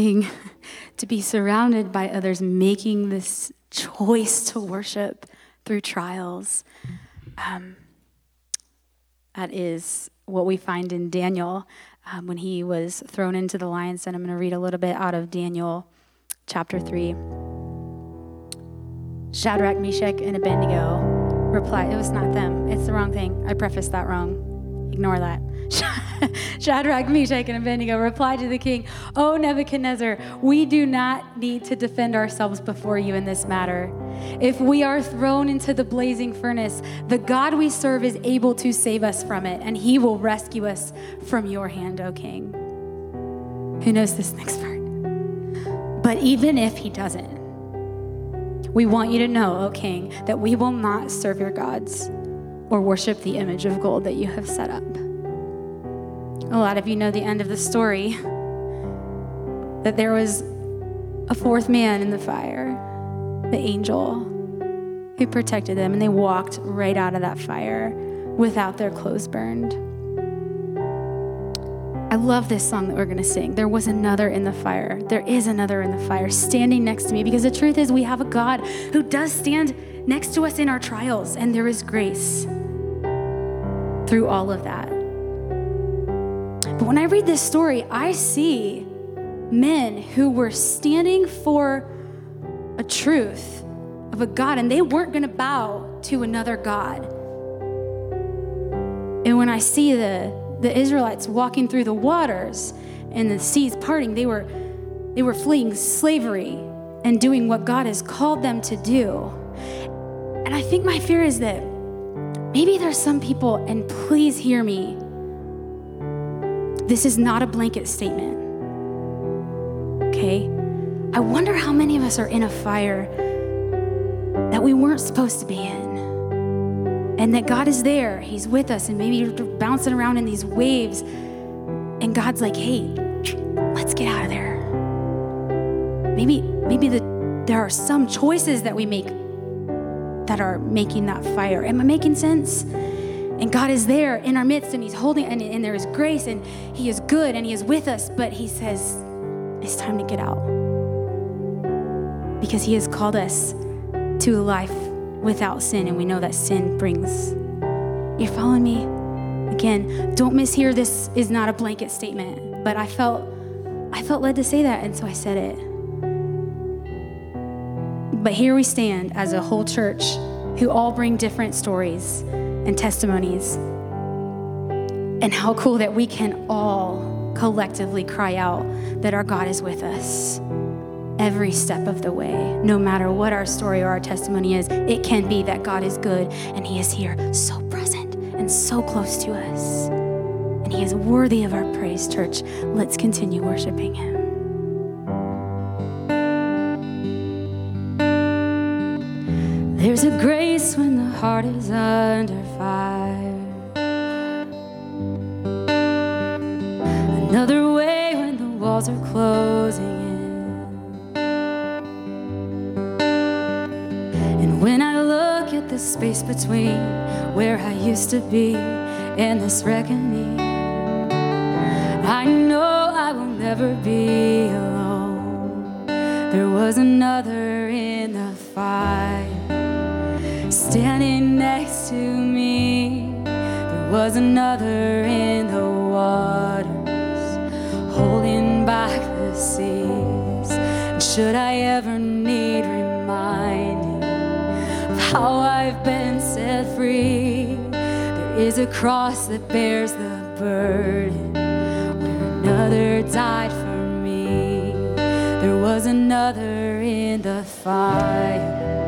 thing to be surrounded by others making this choice to worship through trials. Um, that is what we find in Daniel um, when he was thrown into the lion's den. I'm going to read a little bit out of Daniel chapter 3. Shadrach, Meshach, and Abednego replied, It was not them. It's the wrong thing. I prefaced that wrong. Ignore that. Shadrach, Meshach, and Abednego replied to the king, O Nebuchadnezzar, we do not need to defend ourselves before you in this matter. If we are thrown into the blazing furnace, the God we serve is able to save us from it, and he will rescue us from your hand, O king. Who knows this next part? But even if he doesn't, we want you to know, O king, that we will not serve your gods or worship the image of gold that you have set up. A lot of you know the end of the story that there was a fourth man in the fire, the angel who protected them, and they walked right out of that fire without their clothes burned. I love this song that we're going to sing. There was another in the fire. There is another in the fire standing next to me because the truth is, we have a God who does stand next to us in our trials, and there is grace through all of that. But when I read this story, I see men who were standing for a truth of a God, and they weren't going to bow to another God. And when I see the, the Israelites walking through the waters and the seas parting, they were, they were fleeing slavery and doing what God has called them to do. And I think my fear is that maybe there's some people, and please hear me, this is not a blanket statement. Okay? I wonder how many of us are in a fire that we weren't supposed to be in. And that God is there, He's with us, and maybe you're bouncing around in these waves. And God's like, hey, let's get out of there. Maybe, maybe the, there are some choices that we make that are making that fire. Am I making sense? And God is there in our midst and He's holding, and, and there is grace, and He is good, and He is with us. But He says, it's time to get out. Because He has called us to a life without sin, and we know that sin brings. You're following me? Again, don't mishear this is not a blanket statement, but I felt I felt led to say that, and so I said it. But here we stand as a whole church who all bring different stories and testimonies. And how cool that we can all collectively cry out that our God is with us every step of the way. No matter what our story or our testimony is, it can be that God is good and He is here, so present and so close to us. And He is worthy of our praise, church. Let's continue worshiping Him. There's a grace when the heart is under fire. Another way when the walls are closing in. And when I look at the space between where I used to be and this reckoning, I know I will never be alone. There was another in the fire standing next to me. There was another in the waters, holding back the seas. And should I ever need reminding of how I've been set free, there is a cross that bears the burden where another died for me. There was another in the fire.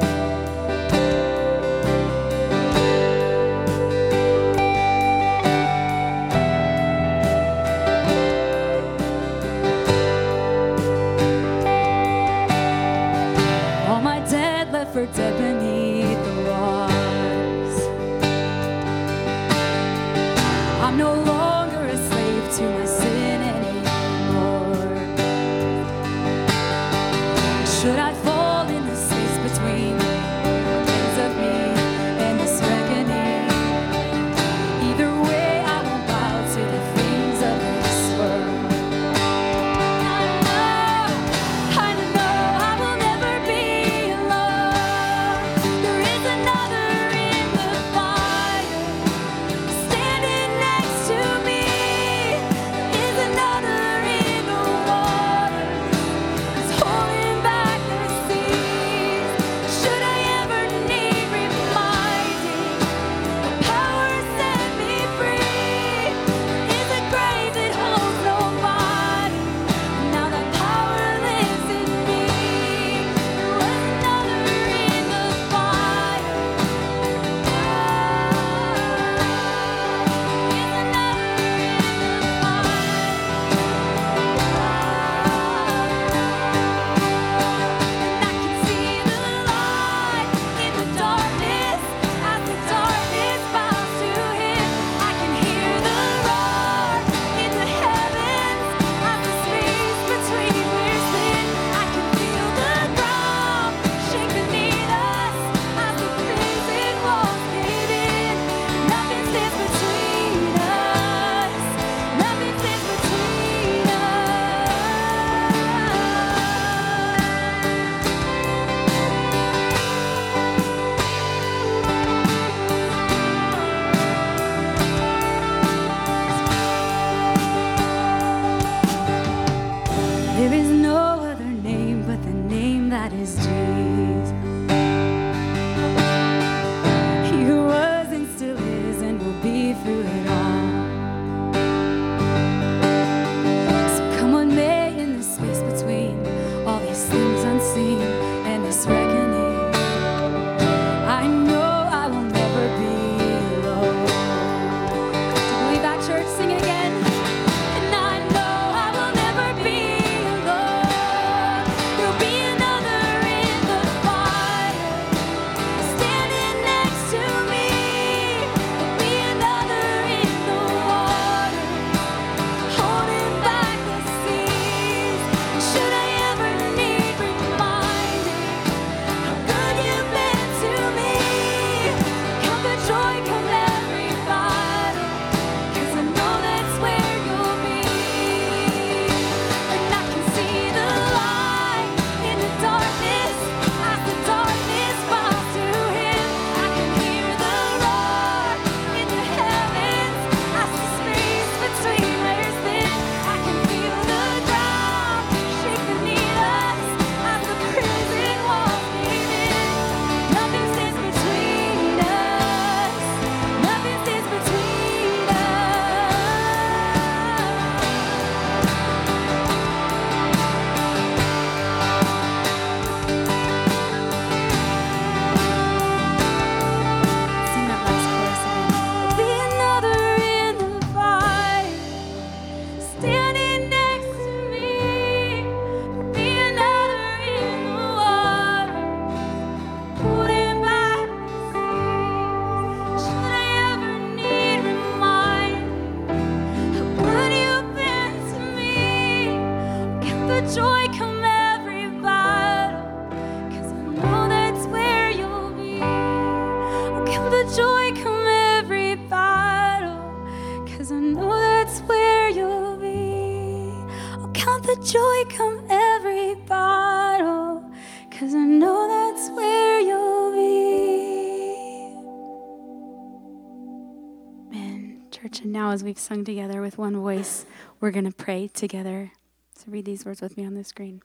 Church, and now as we've sung together with one voice, we're going to pray together. So read these words with me on the screen.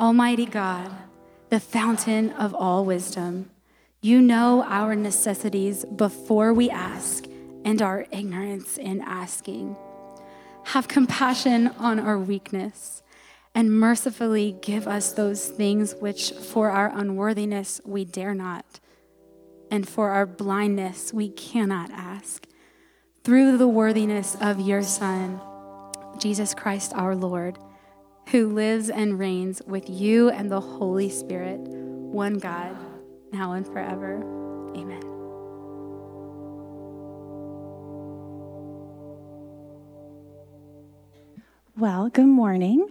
Almighty God, the fountain of all wisdom, you know our necessities before we ask and our ignorance in asking. Have compassion on our weakness and mercifully give us those things which for our unworthiness we dare not, and for our blindness we cannot ask. Through the worthiness of your Son, Jesus Christ our Lord, who lives and reigns with you and the Holy Spirit, one God, now and forever. Amen. Well, good morning.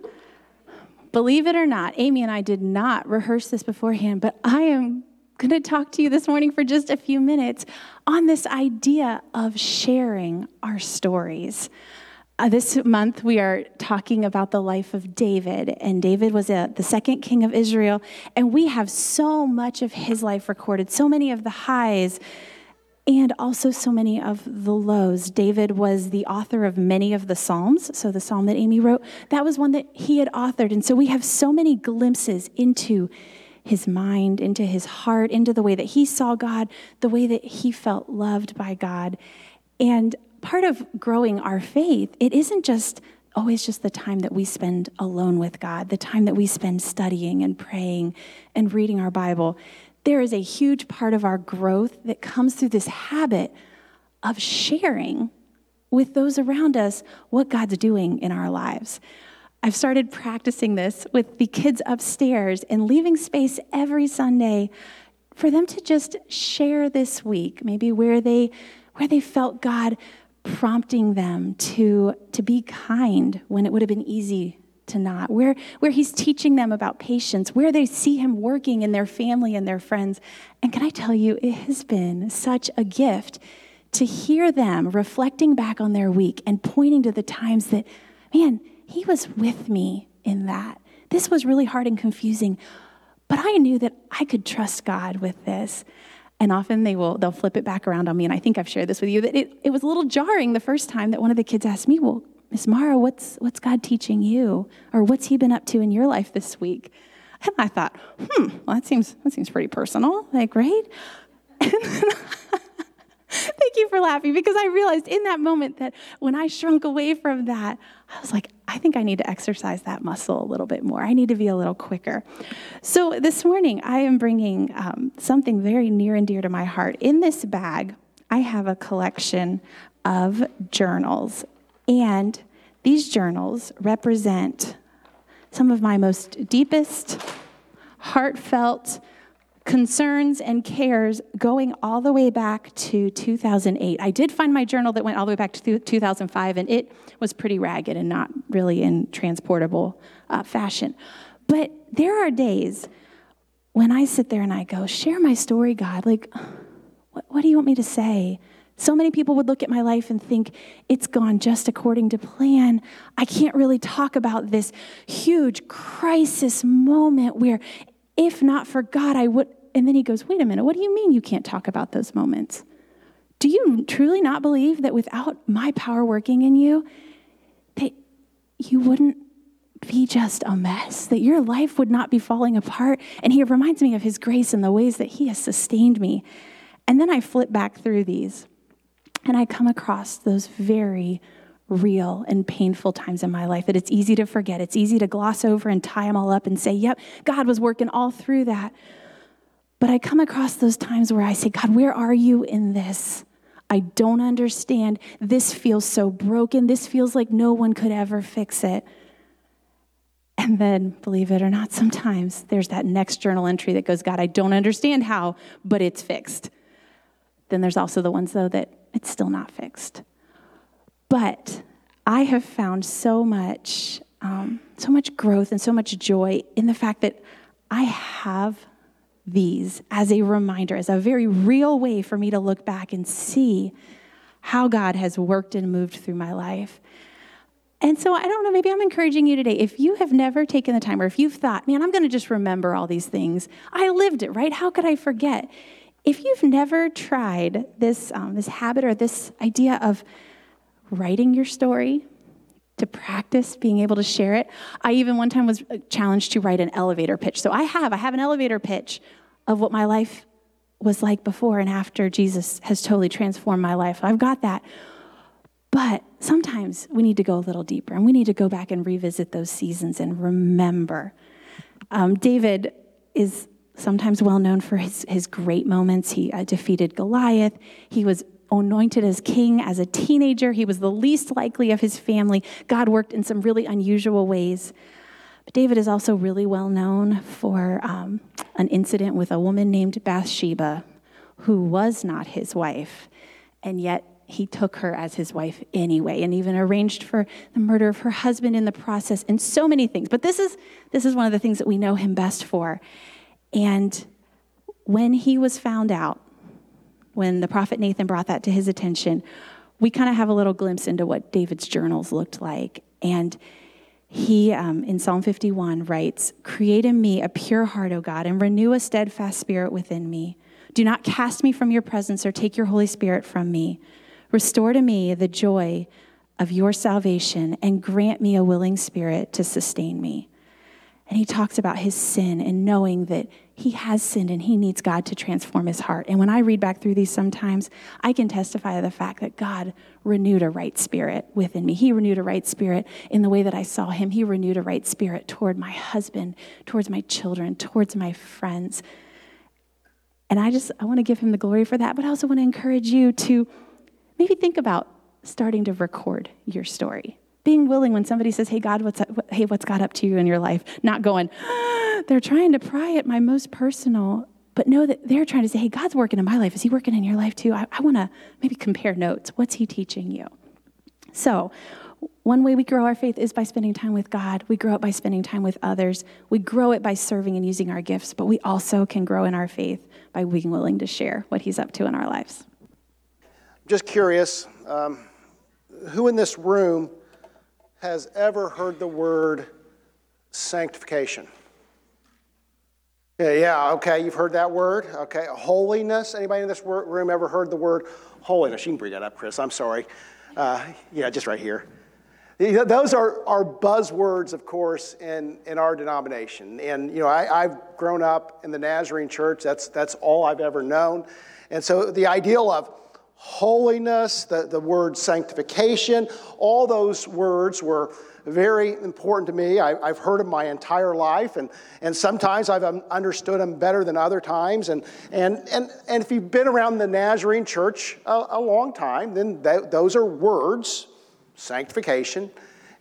Believe it or not, Amy and I did not rehearse this beforehand, but I am going to talk to you this morning for just a few minutes on this idea of sharing our stories. Uh, this month, we are talking about the life of David, and David was a, the second king of Israel, and we have so much of his life recorded, so many of the highs and also so many of the lows. David was the author of many of the Psalms. So, the psalm that Amy wrote, that was one that he had authored. And so, we have so many glimpses into his mind, into his heart, into the way that he saw God, the way that he felt loved by God. And part of growing our faith, it isn't just always just the time that we spend alone with God, the time that we spend studying and praying and reading our Bible there is a huge part of our growth that comes through this habit of sharing with those around us what God's doing in our lives. I've started practicing this with the kids upstairs and leaving space every Sunday for them to just share this week, maybe where they where they felt God prompting them to, to be kind when it would have been easy to not, where, where he's teaching them about patience, where they see him working in their family and their friends. And can I tell you, it has been such a gift to hear them reflecting back on their week and pointing to the times that, man, he was with me in that. This was really hard and confusing, but I knew that I could trust God with this. And often they will they'll flip it back around on me. And I think I've shared this with you that it, it was a little jarring the first time that one of the kids asked me, Well, Miss Mara, what's, what's God teaching you? Or what's He been up to in your life this week? And I thought, hmm, well, that seems, that seems pretty personal. Like, right? Thank you for laughing because I realized in that moment that when I shrunk away from that, I was like, I think I need to exercise that muscle a little bit more. I need to be a little quicker. So this morning, I am bringing um, something very near and dear to my heart. In this bag, I have a collection of journals. And these journals represent some of my most deepest, heartfelt concerns and cares going all the way back to 2008. I did find my journal that went all the way back to 2005, and it was pretty ragged and not really in transportable uh, fashion. But there are days when I sit there and I go, Share my story, God. Like, what, what do you want me to say? So many people would look at my life and think it's gone just according to plan. I can't really talk about this huge crisis moment where, if not for God, I would. And then he goes, Wait a minute, what do you mean you can't talk about those moments? Do you truly not believe that without my power working in you, that you wouldn't be just a mess, that your life would not be falling apart? And he reminds me of his grace and the ways that he has sustained me. And then I flip back through these and I come across those very real and painful times in my life that it's easy to forget. It's easy to gloss over and tie them all up and say, yep, God was working all through that. But I come across those times where I say, God, where are you in this? I don't understand. This feels so broken. This feels like no one could ever fix it. And then, believe it or not, sometimes there's that next journal entry that goes, God, I don't understand how, but it's fixed. Then there's also the ones, though, that it's still not fixed. But I have found so much, um, so much growth and so much joy in the fact that I have these as a reminder, as a very real way for me to look back and see how God has worked and moved through my life. And so I don't know, maybe I'm encouraging you today. If you have never taken the time, or if you've thought, man, I'm going to just remember all these things, I lived it, right? How could I forget? If you've never tried this, um, this habit or this idea of writing your story, to practice being able to share it. I even one time was challenged to write an elevator pitch. So I have, I have an elevator pitch of what my life was like before and after Jesus has totally transformed my life. I've got that. But sometimes we need to go a little deeper and we need to go back and revisit those seasons and remember. Um, David is sometimes well known for his, his great moments. He uh, defeated Goliath. He was anointed as king as a teenager. He was the least likely of his family. God worked in some really unusual ways. But David is also really well known for um, an incident with a woman named Bathsheba, who was not his wife, and yet he took her as his wife anyway and even arranged for the murder of her husband in the process and so many things but this is this is one of the things that we know him best for and when he was found out when the prophet nathan brought that to his attention we kind of have a little glimpse into what david's journals looked like. And he um, in psalm 51 writes create in me a pure heart o god and renew a steadfast spirit within me. Do not cast me from your presence or take your holy spirit from me. Restore to me the joy of your salvation and grant me a willing spirit to sustain me. And he talks about his sin and knowing that he has sinned and he needs God to transform his heart. And when I read back through these sometimes, I can testify to the fact that God renewed a right spirit within me. He renewed a right spirit in the way that I saw him. He renewed a right spirit toward my husband, towards my children, towards my friends. And I just, I want to give him the glory for that, but I also want to encourage you to maybe think about starting to record your story. Being willing when somebody says, "Hey God, what's up? hey, what's God up to you in your life?" Not going, ah, "They're trying to pry at my most personal," but know that they're trying to say, "Hey, God's working in my life. Is He working in your life too?" I, I want to maybe compare notes. What's He teaching you? So, one way we grow our faith is by spending time with God. We grow it by spending time with others. We grow it by serving and using our gifts, but we also can grow in our faith by being willing to share what He's up to in our lives just curious um, who in this room has ever heard the word sanctification? Yeah, yeah, okay, you've heard that word. Okay, holiness. Anybody in this room ever heard the word holiness? You can bring that up, Chris. I'm sorry. Uh, yeah, just right here. Those are, are buzzwords, of course, in, in our denomination. And, you know, I, I've grown up in the Nazarene church. That's, that's all I've ever known. And so the ideal of holiness, the, the word sanctification, all those words were very important to me. I, have heard them my entire life, and, and sometimes I've understood them better than other times. And, and, and, and if you've been around the Nazarene church a, a long time, then th- those are words, sanctification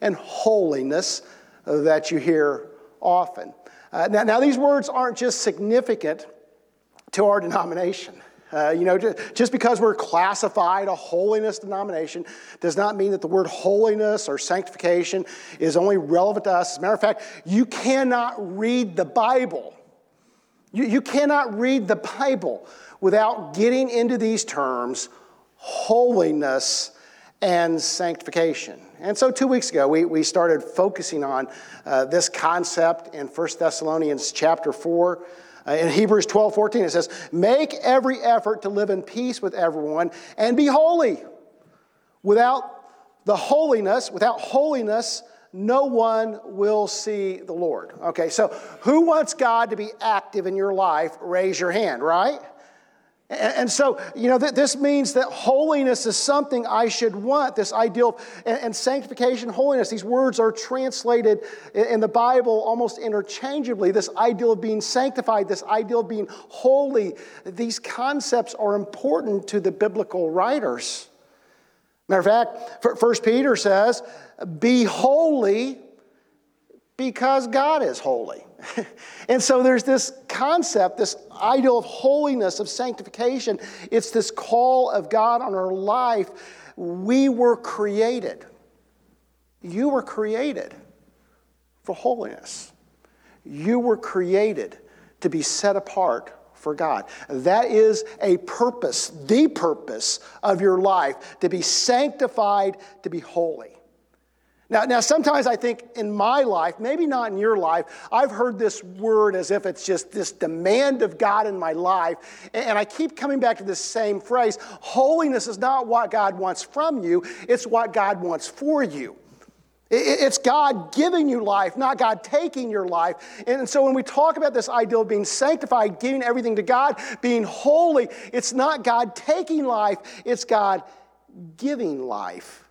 and holiness, uh, that you hear often. Uh, now, now, these words aren't just significant to our denomination. Uh, you know, just because we're classified a holiness denomination does not mean that the word holiness or sanctification is only relevant to us. As a matter of fact, you cannot read the Bible. You, you cannot read the Bible without getting into these terms holiness and sanctification. And so, two weeks ago, we, we started focusing on uh, this concept in 1 Thessalonians chapter 4. Uh, in Hebrews 12 14, it says, Make every effort to live in peace with everyone and be holy. Without the holiness, without holiness, no one will see the Lord. Okay, so who wants God to be active in your life? Raise your hand, right? And so, you know, this means that holiness is something I should want, this ideal, and sanctification, holiness, these words are translated in the Bible almost interchangeably. This ideal of being sanctified, this ideal of being holy, these concepts are important to the biblical writers. Matter of fact, First Peter says, Be holy because God is holy. and so there's this concept, this ideal of holiness, of sanctification. It's this call of God on our life. We were created. You were created for holiness. You were created to be set apart for God. That is a purpose, the purpose of your life, to be sanctified, to be holy. Now, now, sometimes I think in my life, maybe not in your life, I've heard this word as if it's just this demand of God in my life. And I keep coming back to this same phrase holiness is not what God wants from you, it's what God wants for you. It's God giving you life, not God taking your life. And so when we talk about this ideal of being sanctified, giving everything to God, being holy, it's not God taking life, it's God giving life.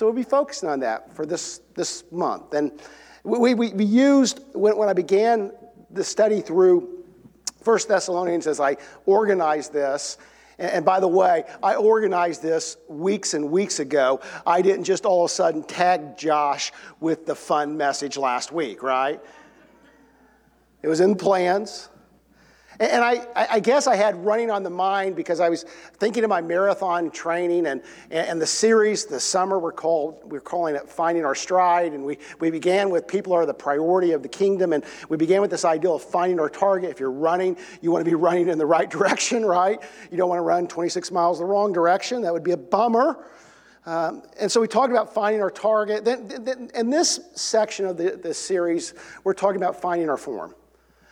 So we'll be focusing on that for this, this month. And we, we, we used, when, when I began the study through First Thessalonians as I organized this, and by the way, I organized this weeks and weeks ago. I didn't just all of a sudden tag Josh with the fun message last week, right? It was in plans. And I, I guess I had running on the mind because I was thinking of my marathon training and, and the series this summer we're, called, we're calling it Finding Our Stride. And we, we began with people are the priority of the kingdom. And we began with this ideal of finding our target. If you're running, you want to be running in the right direction, right? You don't want to run 26 miles the wrong direction. That would be a bummer. Um, and so we talked about finding our target. Then, then, in this section of the, the series, we're talking about finding our form.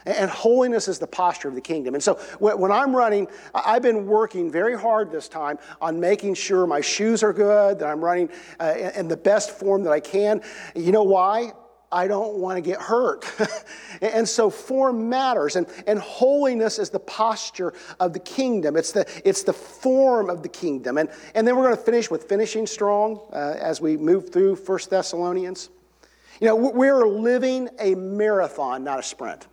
And holiness is the posture of the kingdom. And so when I'm running, I've been working very hard this time on making sure my shoes are good, that I'm running uh, in the best form that I can. You know why? I don't want to get hurt. and so form matters. And, and holiness is the posture of the kingdom. It's the, it's the form of the kingdom. And, and then we're going to finish with finishing strong uh, as we move through First Thessalonians. You know, we're living a marathon, not a sprint.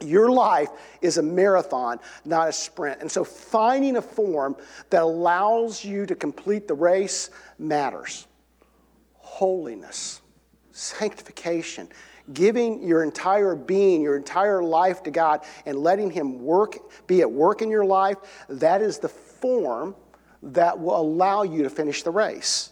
Your life is a marathon, not a sprint. And so finding a form that allows you to complete the race matters. Holiness, sanctification, giving your entire being, your entire life to God, and letting Him work, be at work in your life, that is the form that will allow you to finish the race.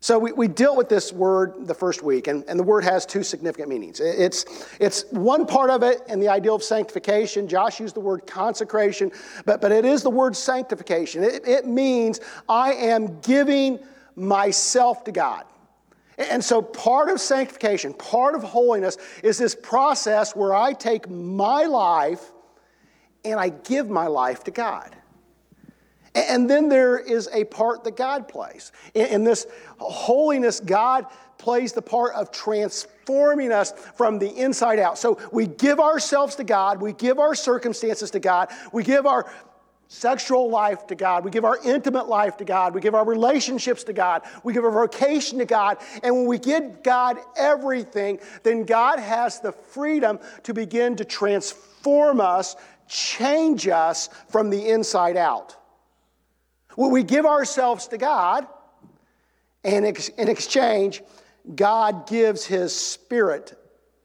So we, we dealt with this word the first week, and, and the word has two significant meanings. It's, it's one part of it in the ideal of sanctification. Josh used the word consecration, but, but it is the word sanctification. It, it means I am giving myself to God. And so, part of sanctification, part of holiness, is this process where I take my life and I give my life to God. And then there is a part that God plays. In this holiness, God plays the part of transforming us from the inside out. So we give ourselves to God, we give our circumstances to God, we give our sexual life to God, we give our intimate life to God, we give our relationships to God, we give our vocation to God. And when we give God everything, then God has the freedom to begin to transform us, change us from the inside out. We give ourselves to God, and in exchange, God gives His Spirit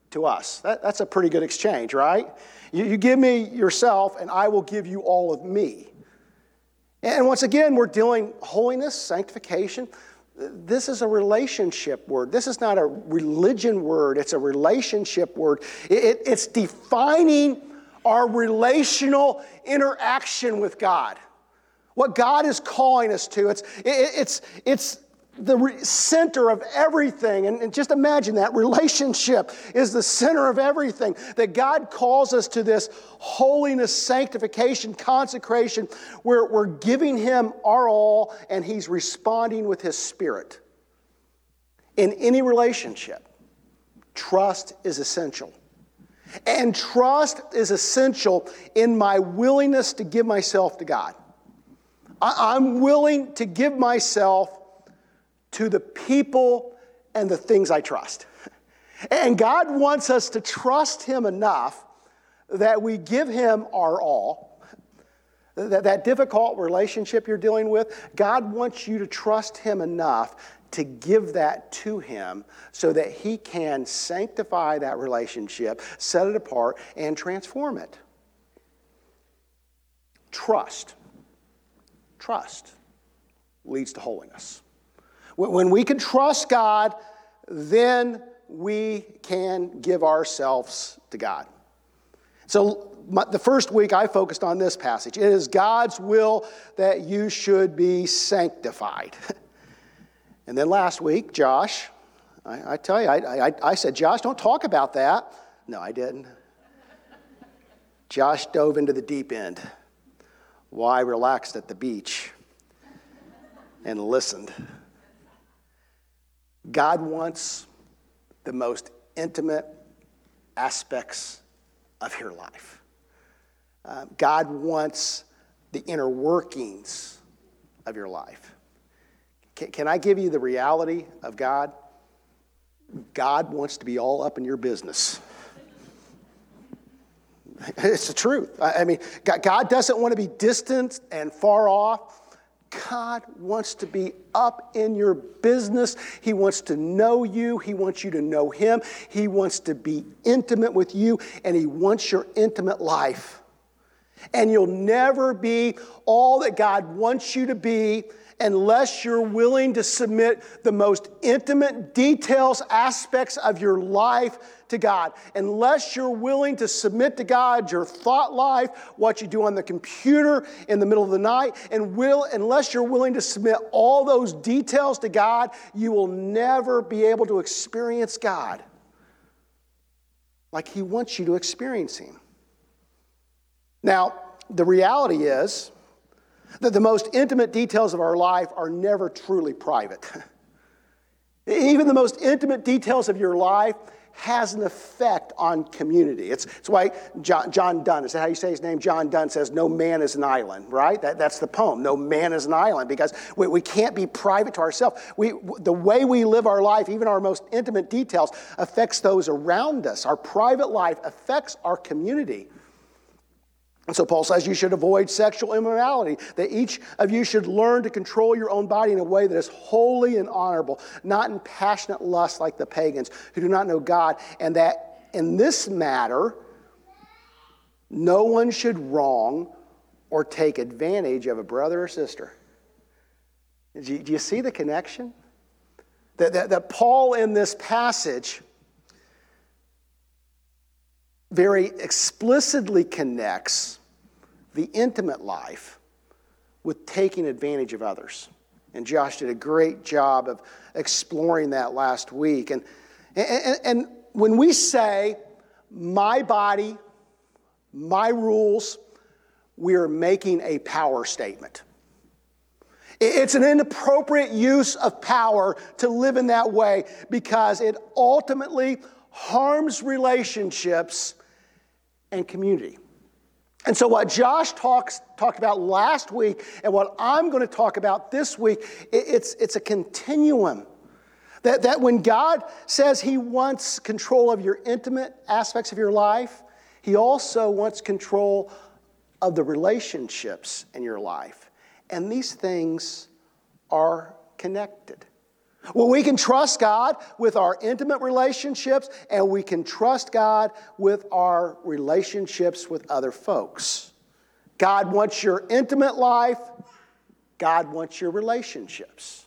to us. That, that's a pretty good exchange, right? You, you give me yourself, and I will give you all of me. And once again, we're dealing holiness, sanctification. This is a relationship word. This is not a religion word, it's a relationship word. It, it, it's defining our relational interaction with God. What God is calling us to. It's, it's, it's the center of everything. And, and, just imagine that relationship is the center of everything. That God calls us to this holiness, sanctification, consecration, where we're giving Him our all and He's responding with His Spirit. In any relationship, trust is essential. And trust is essential in my willingness to give myself to God. I'm willing to give myself to the people and the things I trust. And God wants us to trust Him enough that we give Him our all. That, that difficult relationship you're dealing with, God wants you to trust Him enough to give that to Him so that He can sanctify that relationship, set it apart, and transform it. Trust trust leads to holiness. When we can trust God, then we can give ourselves to God. So, my, the first week I focused on this passage. It is God's will that you should be sanctified. And then last week, Josh, I, I tell you, I, I, I said, Josh, don't talk about that. No, I didn't. Josh dove into the deep end while I relaxed at the beach and listened. God wants the most intimate aspects of your life. Uh, God wants the inner workings of your life. Can, can I give you the reality of God? God wants to be all up in your business. It's the truth. I mean, God doesn't want to be distant and far off. God wants to be up in your business. He wants to know you. He wants you to know Him. He wants to be intimate with you, and He wants your intimate life. And you'll never be all that God wants you to be unless you're willing to submit the most intimate details, aspects of your life to God. Unless you're willing to submit to God your thought life, what you do on the computer in the middle of the night, and will, unless you're willing to submit all those details to God, you will never be able to experience God like He wants you to experience Him. Now, the reality is, that the most intimate details of our life are never truly private. Even the most intimate details of your life has an effect on community. It's, it's why John, John Donne, is that how you say his name? John Donne says, No man is an island, right? That, that's the poem. No man is an island because we, we can't be private to ourselves. We, the way we live our life, even our most intimate details, affects those around us. Our private life affects our community. And so Paul says you should avoid sexual immorality, that each of you should learn to control your own body in a way that is holy and honorable, not in passionate lust like the pagans who do not know God, and that in this matter, no one should wrong or take advantage of a brother or sister. Do you, see the connection? That, that, that Paul in this passage very explicitly connects the intimate life with taking advantage of others. And Josh did a great job of exploring that last week. And, and, and when we say, my body, my rules, we are making a power statement. It's an inappropriate use of power to live in that way because it ultimately harms relationships and community. And so, what Josh talks, talked about last week and what I'm going to talk about this week, it's, it's a continuum. That, that when God says He wants control of your intimate aspects of your life, He also wants control of the relationships in your life. And these things are connected. Well, we can trust God with our intimate relationships, and we can trust God with our relationships with other folks. God wants your intimate life, God wants your relationships.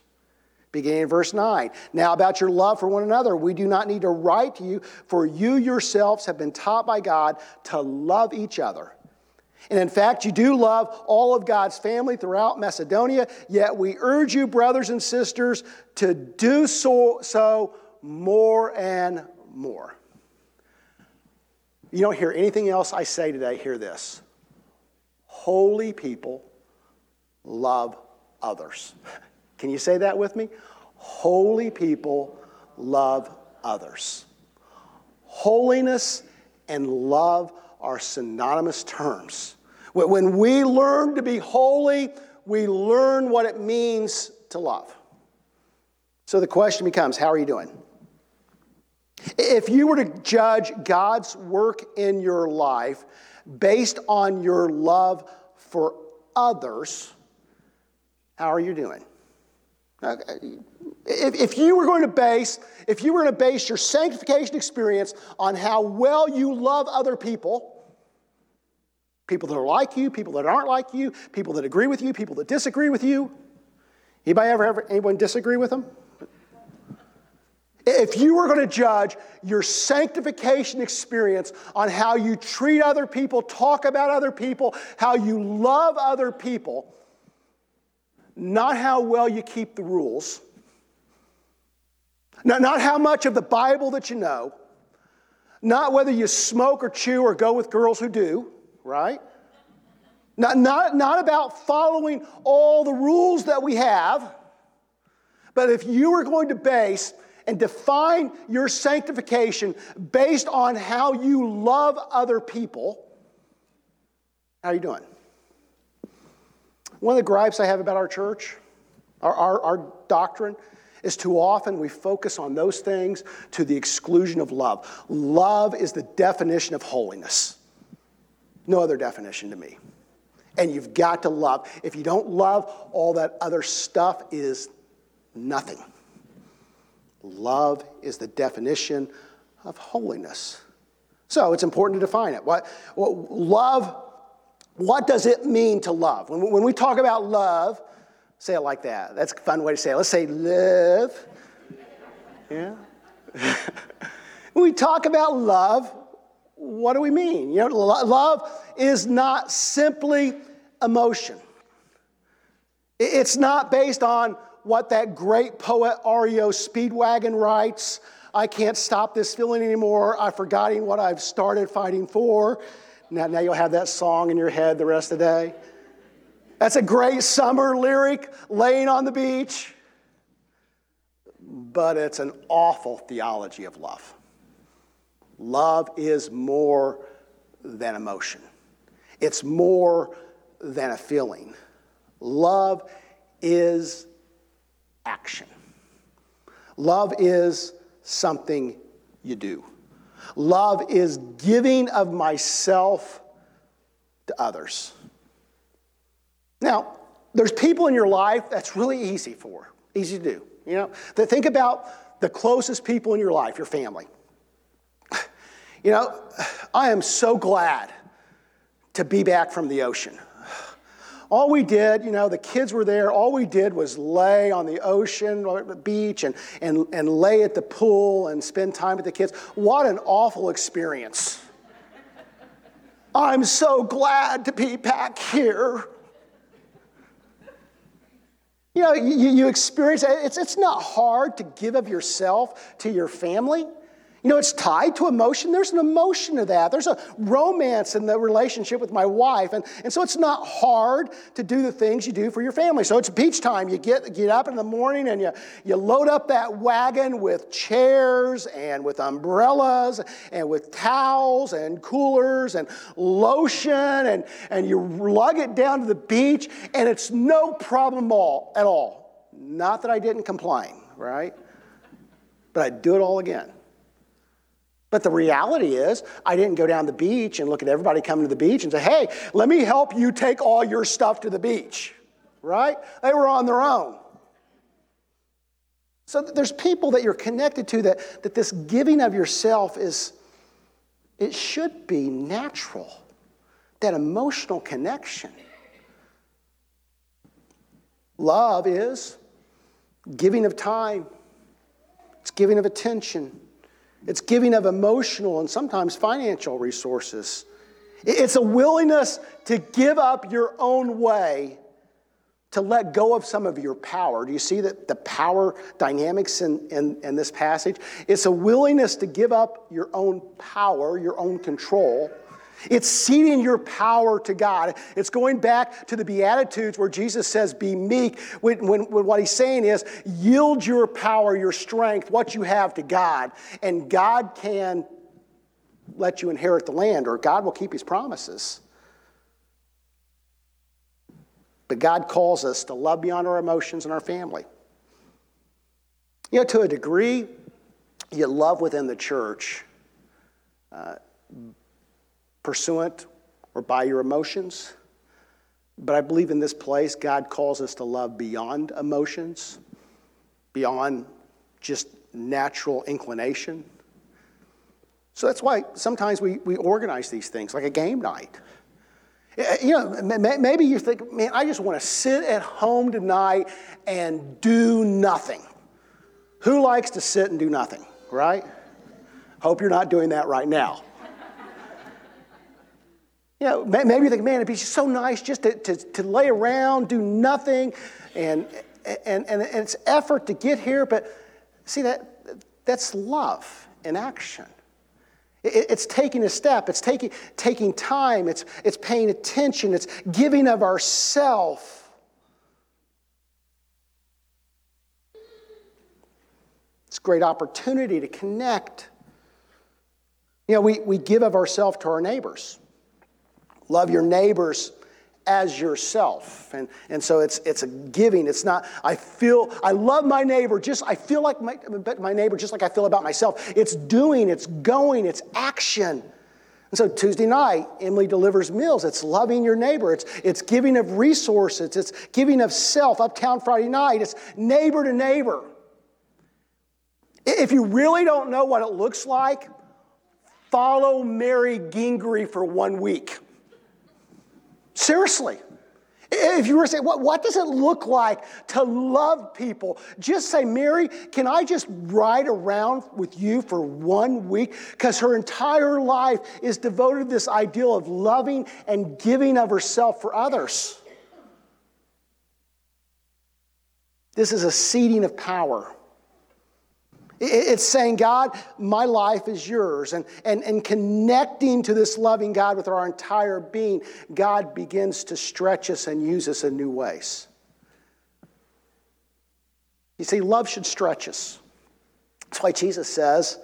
Beginning in verse 9. Now, about your love for one another, we do not need to write to you, for you yourselves have been taught by God to love each other. And in fact, you do love all of God's family throughout Macedonia, yet we urge you, brothers and sisters, to do so, so more and more. You don't hear anything else I say today, hear this. Holy people love others. Can you say that with me? Holy people love others. Holiness and love are synonymous terms. When we learn to be holy, we learn what it means to love. So the question becomes how are you doing? If you were to judge God's work in your life based on your love for others, how are you doing? If, if you were going to base, if you were going to base your sanctification experience on how well you love other people, People that are like you, people that aren't like you, people that agree with you, people that disagree with you. Anybody ever have anyone disagree with them? If you were going to judge your sanctification experience on how you treat other people, talk about other people, how you love other people, not how well you keep the rules, Not, not how much of the Bible that you know, not whether you smoke or chew or go with girls who do, right? Not, not, not about following all the rules that we have, but if you are going to base and define your sanctification based on how you love other people, how are you doing? One of the gripes I have about our church, our, our, our doctrine, is too often we focus on those things to the exclusion of love. Love is the definition of holiness. No other definition to me. And you've got to love. If you don't love, all that other stuff is nothing. Love is the definition of holiness. So it's important to define it. What, what love, what does it mean to love? When, when we talk about love, say it like that. That's a fun way to say it. Let's say live. Yeah. when we talk about love, what do we mean? You know, love is not simply emotion. It's not based on what that great poet REO Speedwagon writes. I can't stop this feeling anymore. I've forgotten what I've started fighting for. Now, now you'll have that song in your head the rest of the day. That's a great summer lyric, laying on the beach. But it's an awful theology of love. Love is more than emotion, it's more than a feeling. Love is action. Love is something you do. Love is giving of myself to others. Now, there's people in your life that's really easy for, easy to do. You know, that think about the closest people in your life, your family. You know, I am so glad to be back from the ocean. All we did, you know, the kids were there. All we did was lay on the ocean or the beach and, and, and lay at the pool and spend time with the kids. What an awful experience. I'm so glad to be back here. You know, you, you experience it's, it's not hard to give of yourself to your family. You know, it's tied to emotion. There's an emotion to that. There's a romance in the relationship with my wife. And, and so it's not hard to do the things you do for your family. So it's beach time. You get, get up in the morning and you, you load up that wagon with chairs and with umbrellas and with towels and coolers and lotion and, and you lug it down to the beach and it's no problem all, at all. Not that I didn't complain, right? But I'd do it all again. But the reality is, I didn't go down the beach and look at everybody coming to the beach and say, hey, let me help you take all your stuff to the beach, right? They were on their own. So there's people that you're connected to that, that this giving of yourself is, it should be natural, that emotional connection. Love is giving of time, it's giving of attention it's giving of emotional and sometimes financial resources. It's a willingness to give up your own way to let go of some of your power. Do you see that the power dynamics in, in, in, this passage? It's a willingness to give up your own power, your own control, it's ceding your power to God. It's going back to the Beatitudes where Jesus says, Be meek. When, when, when, what he's saying is, yield your power, your strength, what you have to God, and God can let you inherit the land, or God will keep his promises. But God calls us to love beyond our emotions and our family. You know, to a degree, you love within the church. Uh, pursuant or by your emotions. But I believe in this place, God calls us to love beyond emotions, beyond just natural inclination. So that's why sometimes we, we organize these things like a game night. Eh, eh, you know, maybe you think, man, I just want to sit at home tonight and do nothing. Who likes to sit and do nothing, right? Hope you're not doing that right now. You know, maybe you think, man, it'd be so nice just to, to, to lay around, do nothing, and, and, and, and it's effort to get here. But see, that That's love in action. It's taking a step, it's taking, taking time, it's, it's paying attention, it's giving of ourself. It's a great opportunity to connect. You know, we, we give of ourselves to our neighbors. Love your neighbors as yourself. And, and so it's, it's a giving. It's not, I feel, I love my neighbor just, I feel like my, my neighbor just like I feel about myself. It's doing, it's going, it's action. And so Tuesday night, Emily delivers meals. It's loving your neighbor. It's, it's giving of resources. It's giving of self. Uptown Friday night, it's neighbor to neighbor. If you really don't know what it looks like, follow Mary Gingrey for one week. Seriously. If you were to say, what, what does it look like to love people? Just say, Mary, can I just ride around with you for one week? Because her entire life is devoted to this ideal of loving and giving of herself for others. This is a ceding of power. It's saying, God, my life is yours. And, and, and connecting to this loving God with our entire being, God begins to stretch us and use us in new ways. You see, love should stretch us. That's why Jesus says,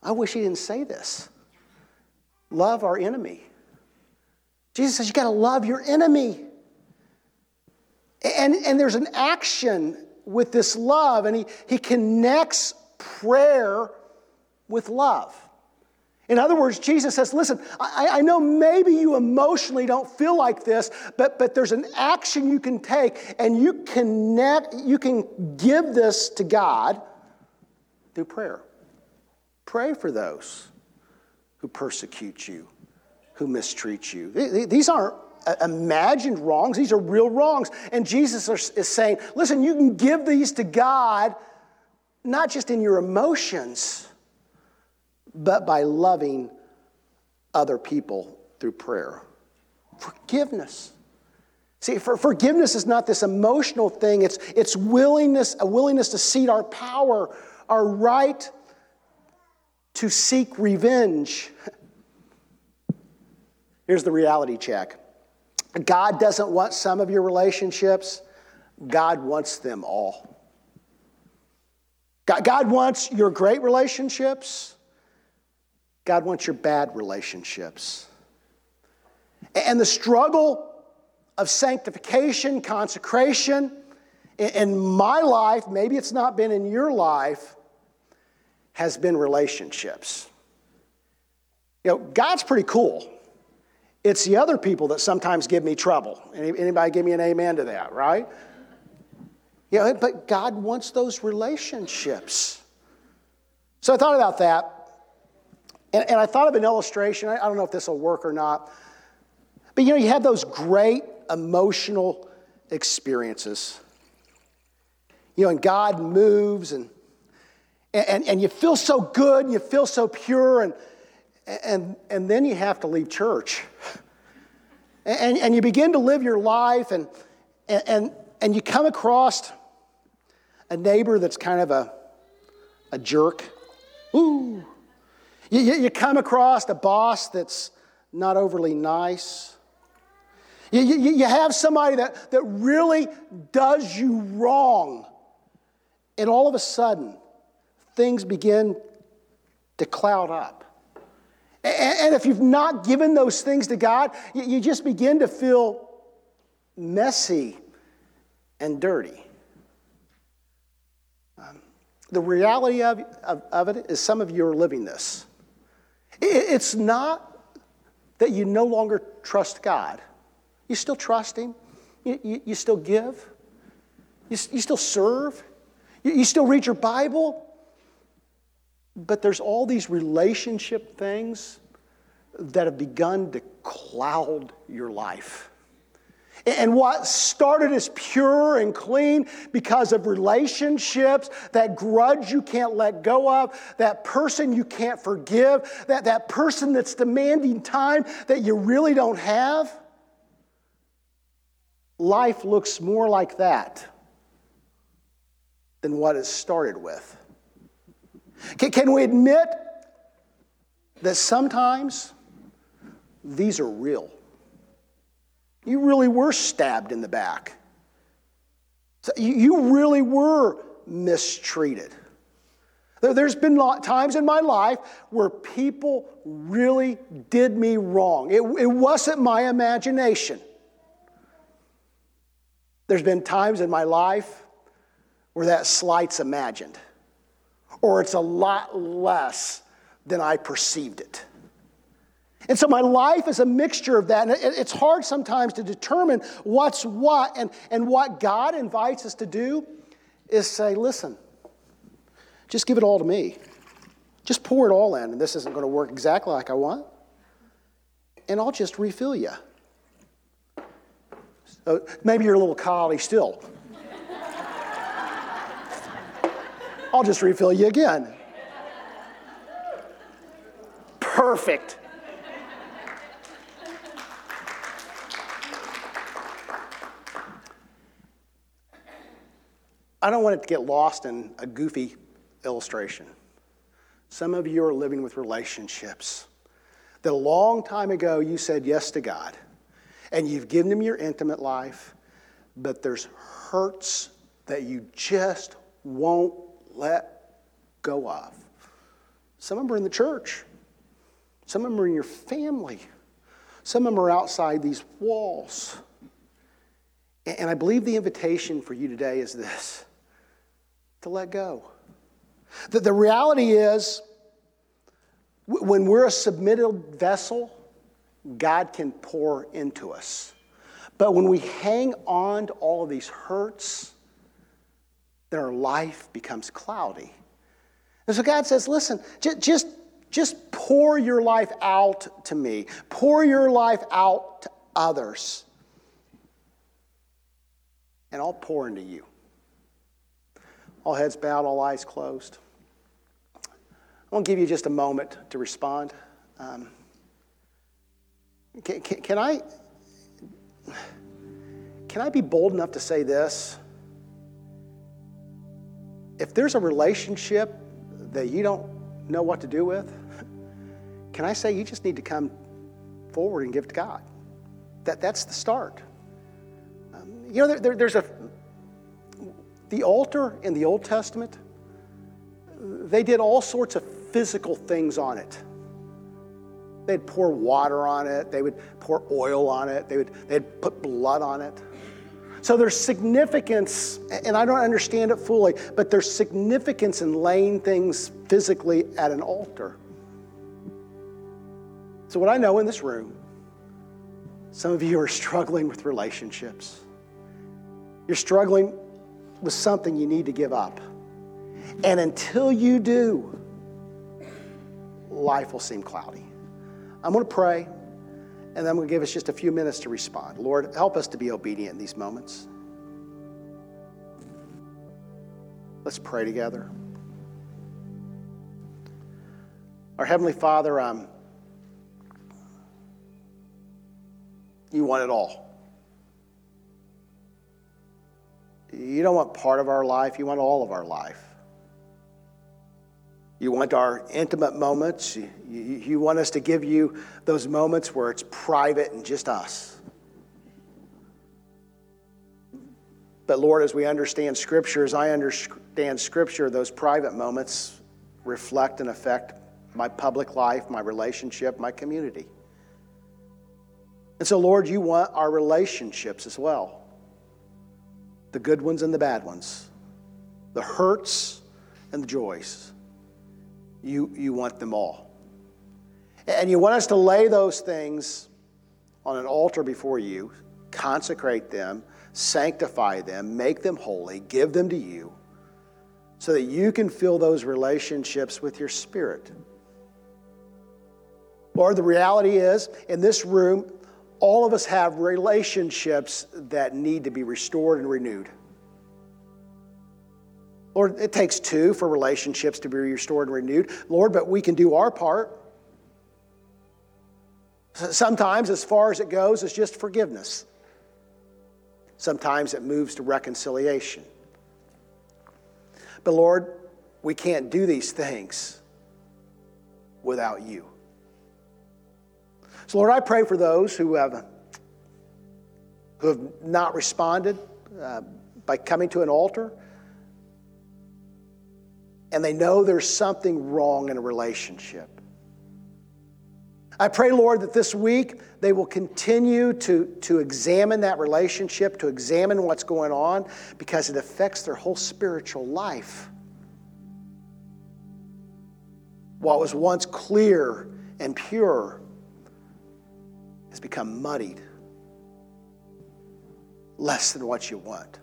I wish he didn't say this. Love our enemy. Jesus says, you got to love your enemy. And, and there's an action with this love, and he, he connects prayer with love. In other words, Jesus says, Listen, I, I, know maybe you emotionally don't feel like this, but, but there's an action you can take, and you connect, you can give this to God through prayer. Pray for those who persecute you, who mistreat you. These aren't Uh, imagined wrongs, these are real wrongs. And Jesus is saying, listen, you can give these to God not just in your emotions, but by loving other people through prayer. Forgiveness. See, for, forgiveness is not this emotional thing, it's, it's willingness, a willingness to cede our power, our right to seek revenge. Here's the reality check God doesn't want some of your relationships, God wants them all. God, wants your great relationships, God wants your bad relationships. And the struggle of sanctification, consecration, in my life, maybe it's not been in your life, has been relationships. You know, God's pretty cool. It's the other people that sometimes give me trouble. Anybody give me an amen to that, right? Yeah, but God wants those relationships. So I thought about that, and, and I thought of an illustration. I, I don't know if this will work or not. But you know, you have those great emotional experiences. You know, and God moves and and, and you feel so good and you feel so pure and and, and then you have to leave church. And, and you begin to live your life, and, and, and you come across a neighbor that's kind of a, a jerk. Ooh. You, you come across a boss that's not overly nice. You, you, you have somebody that, that really does you wrong. And all of a sudden, things begin to cloud up. And if you've not given those things to God, you just begin to feel messy and dirty. Um, the reality of, of, of, it is some of you are living this. it's not that you no longer trust God, you still trust Him, you, you, you still give, you, you still serve, you, you still read your Bible. But there's all these relationship things that have begun to cloud your life. And what started as pure and clean because of relationships, that grudge you can't let go of, that person you can't forgive, that, that person that's demanding time that you really don't have, life looks more like that than what it started with. Can, can we admit that sometimes these are real? You really were stabbed in the back. You really were mistreated. There's been times in my life where people really did me wrong. It, it wasn't my imagination. There's been times in my life where that slight's imagined, or it's a lot less than I perceived it. And so my life is a mixture of that. And it's hard sometimes to determine what's what. And, and what God invites us to do is say, listen, just give it all to me. Just pour it all in. And this isn't going to work exactly like I want. And I'll just refill you. So maybe you're a little collie still. I'll just refill you again. Perfect. I don't want it to get lost in a goofy illustration. Some of you are living with relationships that a long time ago you said yes to God and you've given Him your intimate life, but there's hurts that you just won't let go of. Some of them are in the church, some of them are in your family, some of them are outside these walls. And I believe the invitation for you today is this to let go. That the reality is, when we're a submitted vessel, God can pour into us. But when we hang on to all of these hurts, then our life becomes cloudy. And so God says, listen, just, just, just pour your life out to me, pour your life out to others, and I'll pour into you. All heads bowed, all eyes closed. I want to give you just a moment to respond. Um, can, can, can, I can I be bold enough to say this? If there's a relationship that you don't know what to do with, can I say you just need to come forward and give to God? That, that's the start. Um, you know, there, there, there's a the altar in the Old Testament, they did all sorts of physical things on it. They'd pour water on it, they would pour oil on it, they would they'd put blood on it. So there's significance, and I don't understand it fully, but there's significance in laying things physically at an altar. So, what I know in this room, some of you are struggling with relationships. You're struggling with something you need to give up. And until you do, life will seem cloudy. I'm going to pray, and I'm going to give us just a few minutes to respond. Lord, help us to be obedient in these moments. Let's pray together. Our Heavenly Father, um, you want it all. You don't want part of our life, you want all of our life. You want our intimate moments. You, you, want us to give you those moments where it's private and just us. But Lord, as we understand Scripture, as I understand Scripture, those private moments reflect and affect my public life, my relationship, my community. And so, Lord, you want our relationships as well the good ones and the bad ones, the hurts and the joys. You, you want them all. And you want us to lay those things on an altar before you, consecrate them, sanctify them, make them holy, give them to you, so that you can fill those relationships with your spirit. Lord, the reality is, in this room, all of us have relationships that need to be restored and renewed. Lord, it takes two for relationships to be restored and renewed. Lord, but we can do our part. Sometimes, as far as it goes, it's just forgiveness. Sometimes it moves to reconciliation. But Lord, we can't do these things without you. So, Lord, I pray for those who have, who have not responded uh, by coming to an altar and they know there's something wrong in a relationship. I pray, Lord, that this week they will continue to, to examine that relationship, to examine what's going on, because it affects their whole spiritual life. What was once clear and pure has become muddied, less than what you want.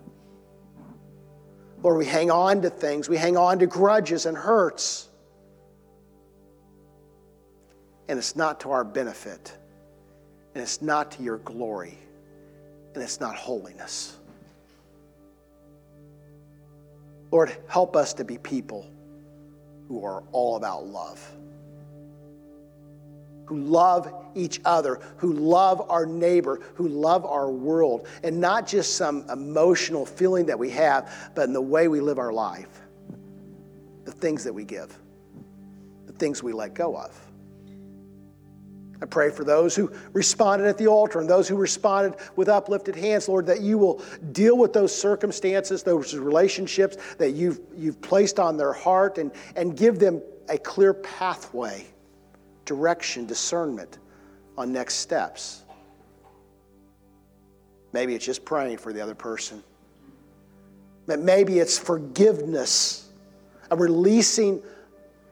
Lord, we hang on to things, we hang on to grudges and hurts. And it's not to our benefit, and it's not to your glory, and it's not holiness. Lord, help us to be people who are all about love who love each other, who love our neighbor, who love our world, and not just some emotional feeling that we have, but in the way we live our life, the things that we give, the things we let go of. I pray for those who responded at the altar and those who responded with uplifted hands, Lord, that you will deal with those circumstances, those relationships that you've, you've placed on their heart, and, and give them a clear pathway direction, discernment on next steps. Maybe it's just praying for the other person. Maybe it's forgiveness, a releasing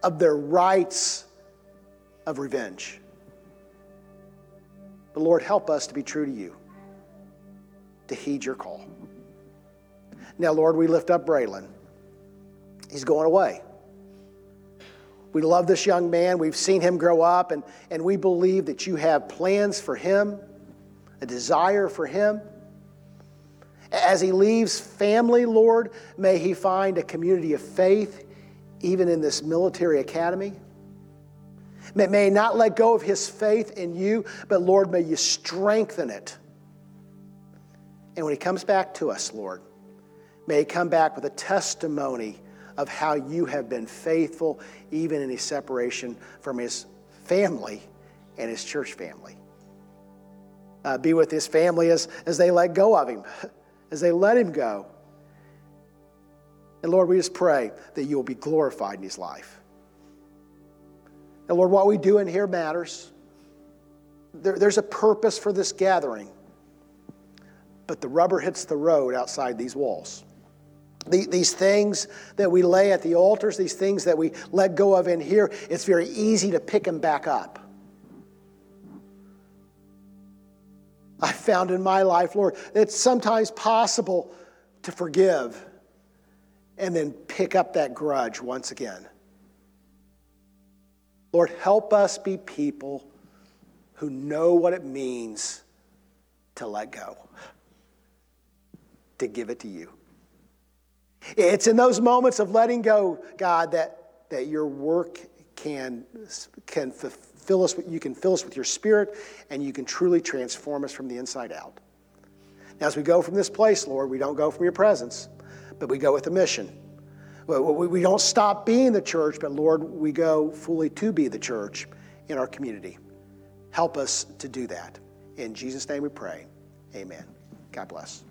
of their rights of revenge. But Lord, help us to be true to you, to heed your call. Now, Lord, we lift up Braylon. He's going away. We love this young man. We've seen him grow up, and, and we believe that you have plans for him, a desire for him. As he leaves family, Lord, may he find a community of faith, even in this military academy. May, may he not let go of his faith in you, but Lord, may you strengthen it. And when he comes back to us, Lord, may he come back with a testimony of how you have been faithful even in his separation from his family and his church family. Uh, be with his family as, as they let go of him, as they let him go. And Lord, we just pray that you will be glorified in his life. And Lord, what we do in here matters. There, there's a purpose for this gathering, but the rubber hits the road outside these walls these things that we lay at the altars, these things that we let go of in here, it's very easy to pick them back up. I found in my life, Lord, it's sometimes possible to forgive and then pick up that grudge once again. Lord, help us be people who know what it means to let go, to give it to you. It's in those moments of letting go, God, that, that your work can, can fill us, you can fill us with your spirit and you can truly transform us from the inside out. Now, as we go from this place, Lord, we don't go from your presence, but we go with a mission. We don't stop being the church, but Lord, we go fully to be the church in our community. Help us to do that. In Jesus' name we pray. Amen. God bless.